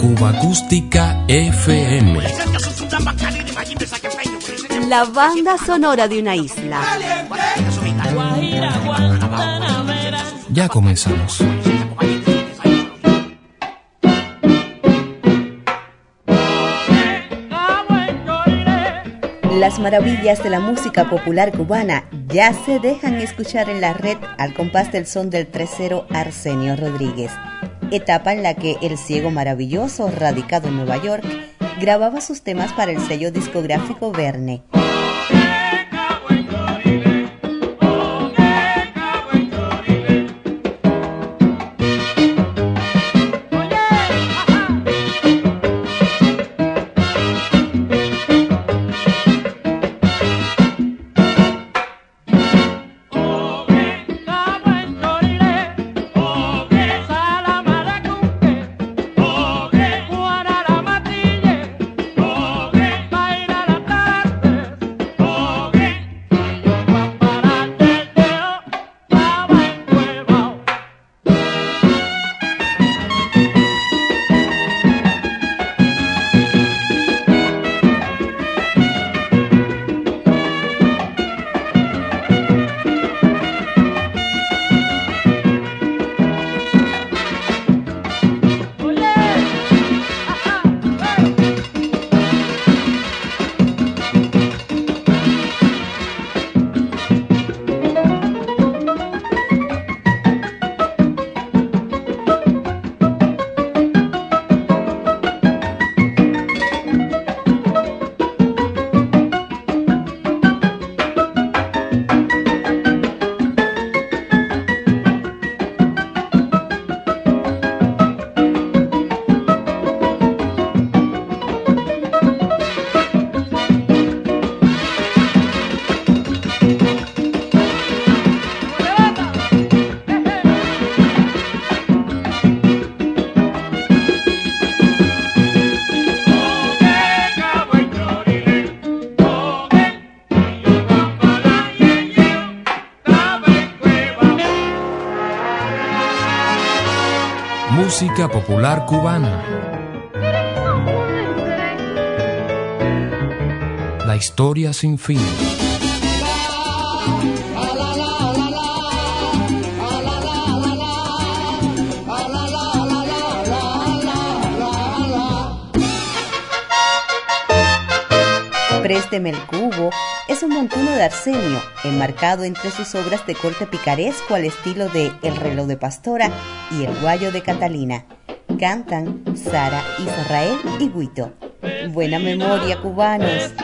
Cuba Acústica FM. La banda sonora de una isla. Ya comenzamos. Las maravillas de la música popular cubana ya se dejan escuchar en la red al compás del son del tercero Arsenio Rodríguez, etapa en la que el ciego maravilloso, radicado en Nueva York, grababa sus temas para el sello discográfico Verne. Popular cubana. La historia sin fin. Présteme el cubo es un montuno de Arsenio, enmarcado entre sus obras de corte picaresco al estilo de El reloj de Pastora y El guayo de Catalina. Cantan Sara, Israel y Guito. Buena memoria, cubanos.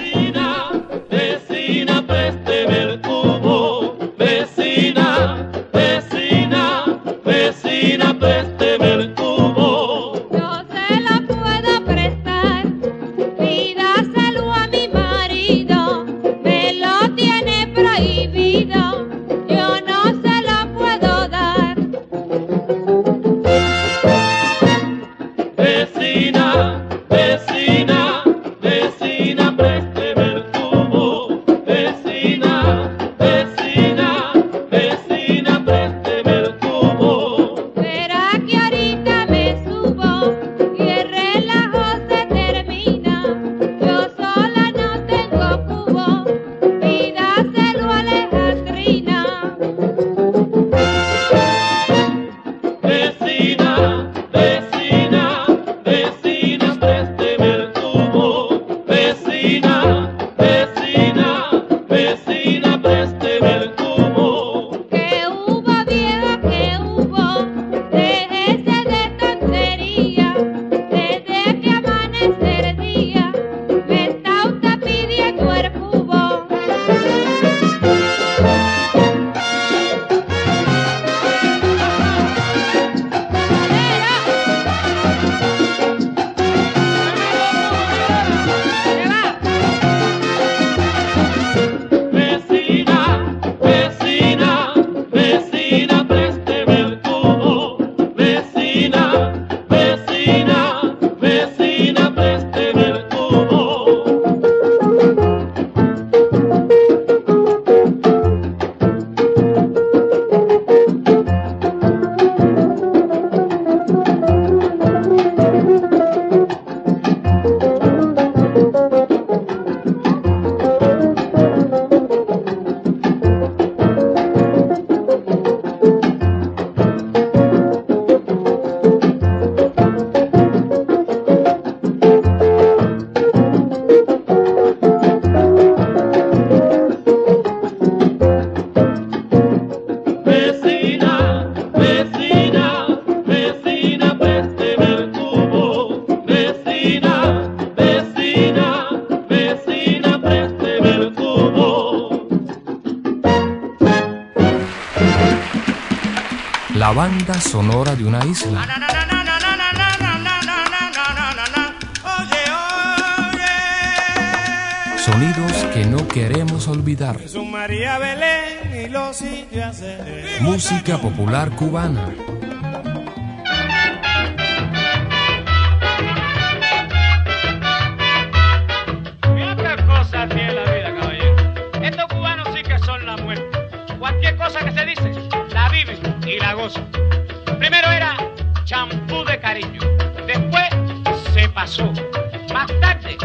Banda sonora de una isla. Sonidos que no queremos olvidar. Música popular cubana. Champú de cariño. Después se pasó. Más tarde,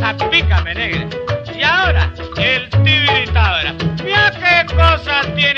zapícame negra. Y ahora, el tibiritabra. Mira qué cosa tiene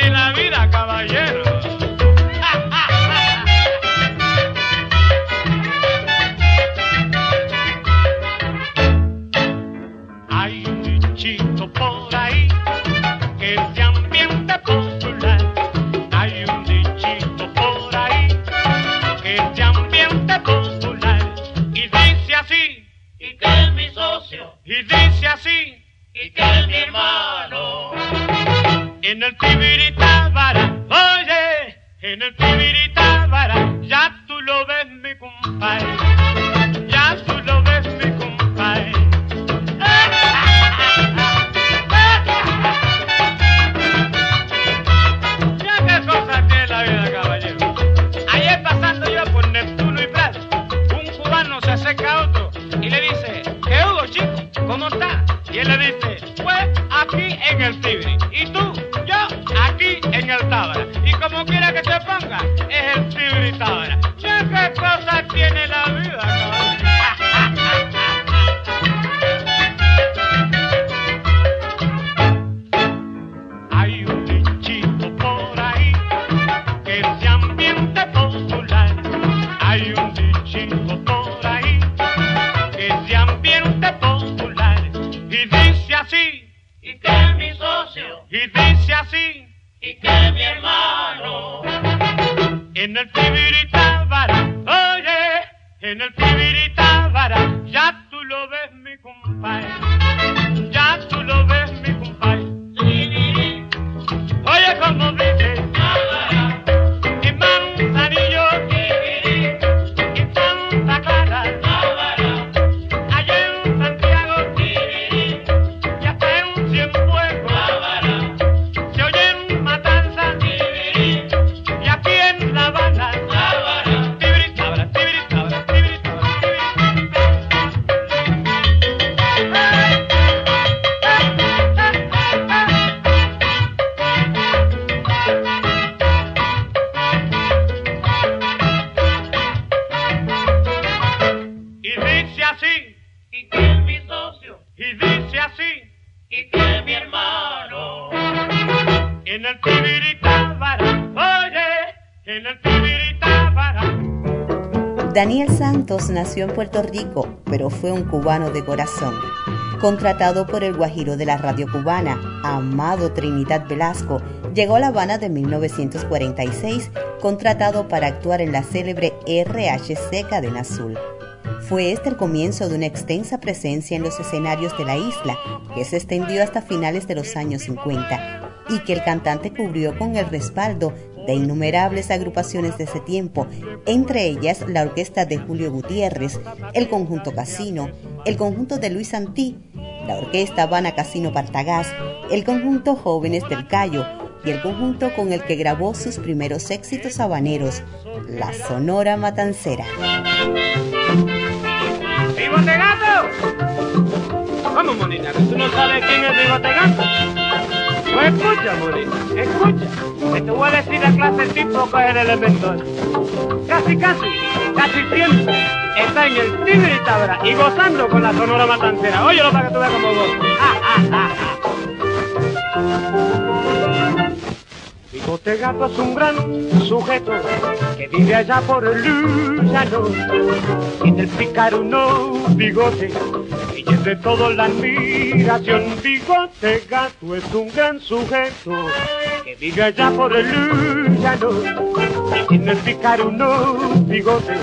Nació en Puerto Rico, pero fue un cubano de corazón. Contratado por el guajiro de la radio cubana, Amado Trinidad Velasco, llegó a La Habana de 1946, contratado para actuar en la célebre RHC Cadena Azul. Fue este el comienzo de una extensa presencia en los escenarios de la isla, que se extendió hasta finales de los años 50 y que el cantante cubrió con el respaldo de innumerables agrupaciones de ese tiempo, entre ellas la orquesta de Julio Gutiérrez, el conjunto Casino, el conjunto de Luis Santí, la orquesta Habana Casino Partagás, el conjunto Jóvenes del Cayo y el conjunto con el que grabó sus primeros éxitos habaneros, la Sonora Matancera. ¡Bigote gato! Vamos, monita, tú no sabes quién es Bigote gato. Pues escucha, monita, escucha. Que te voy a decir la clase de tipo que el elemento. Casi, casi, casi siempre está en el tigre y tabra y gozando con la sonora matancera. Óyelo para que tú veas goza. ¡Ja, ja, ja, ja! Bigote gato es un gran sujeto que vive allá por el llano. Tiene el picaruno bigote y de todo la admiración. Bigote gato es un gran sujeto que vive allá por el llano. Y tiene el picaruno bigote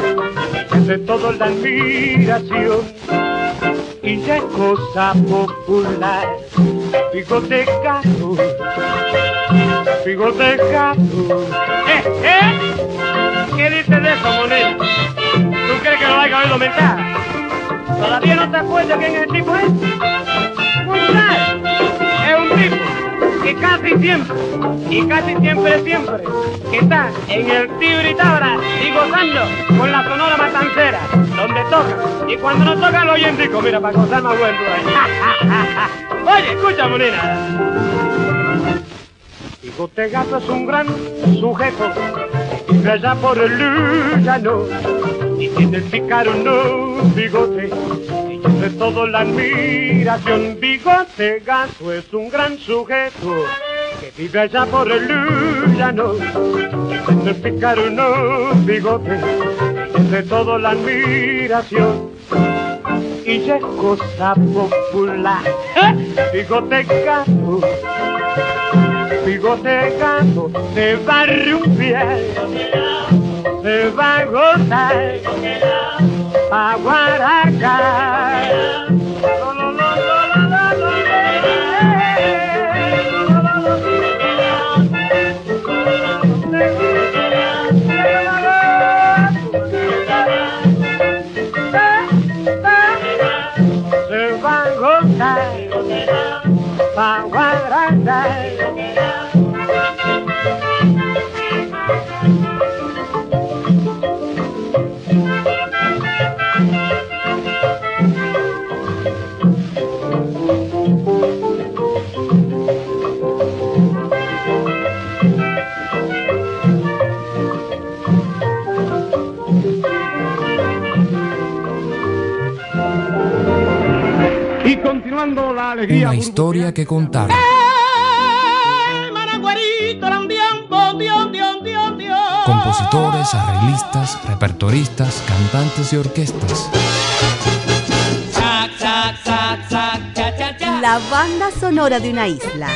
y de todo la admiración. Y ya es cosa popular, bigote gato bigote gato. ¿Eh? ¿Eh? ¿Qué dices de eso, Monel? ¿Tú crees que lo vaya a oído mentar? ¿Todavía no te acuerdas quién es el tipo ese? González. Es un tipo que casi siempre, y casi siempre, siempre, que está en el Tibritabra y gozando con la sonora matancera, donde toca. Y cuando no toca lo oyen rico, mira, para gozar más bueno. Oye, escucha, Molina. Bigote Gato es un gran sujeto, allá por el llano, y tiene el pícaro no bigote, y de todo la admiración. Bigote Gato es un gran sujeto, que vive allá por el llano, tiene el pícaro no bigote, y de todo la admiración. Y ya es cosa popular, bigote gato bigote gato se va a rumbear, se va a gozar, a alegría. Una historia que contar. Compositores, arreglistas, repertoristas, cantantes y orquestas. La banda sonora de una isla.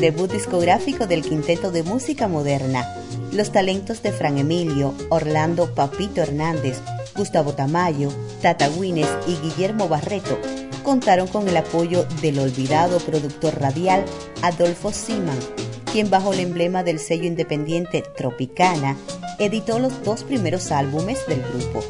Debut discográfico del quinteto de música moderna. Los talentos de Fran Emilio, Orlando Papito Hernández, Gustavo Tamayo, Tata Guines y Guillermo Barreto contaron con el apoyo del olvidado productor radial Adolfo Siman, quien bajo el emblema del sello independiente Tropicana editó los dos primeros álbumes del grupo.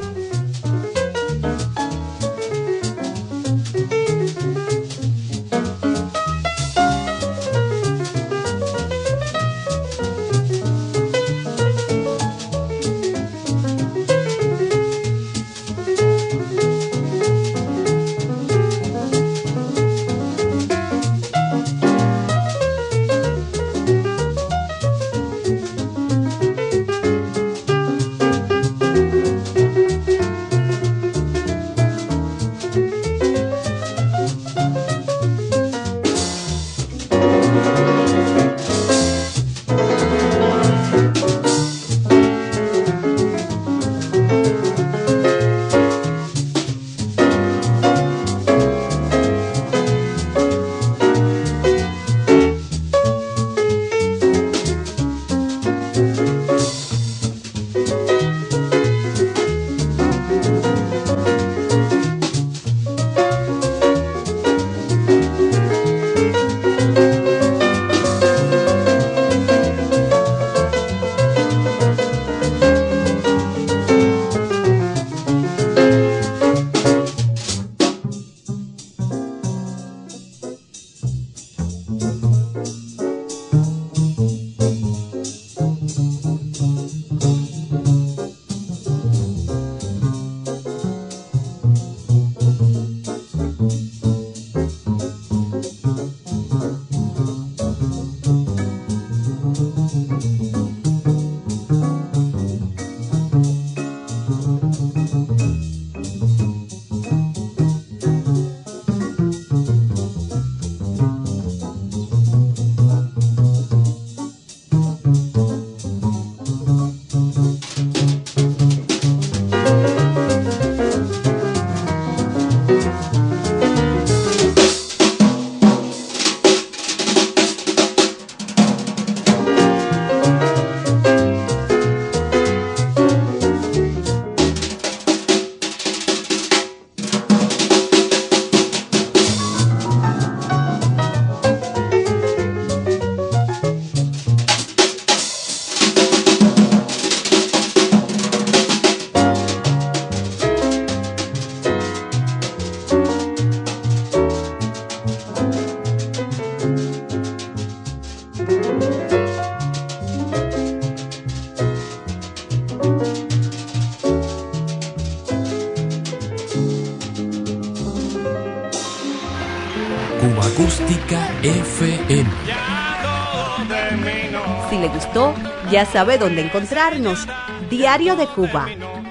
Si le gustó, ya sabe dónde encontrarnos. Diario de Cuba.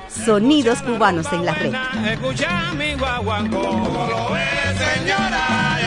Sonidos cubanos en la red. Escucha mi señora,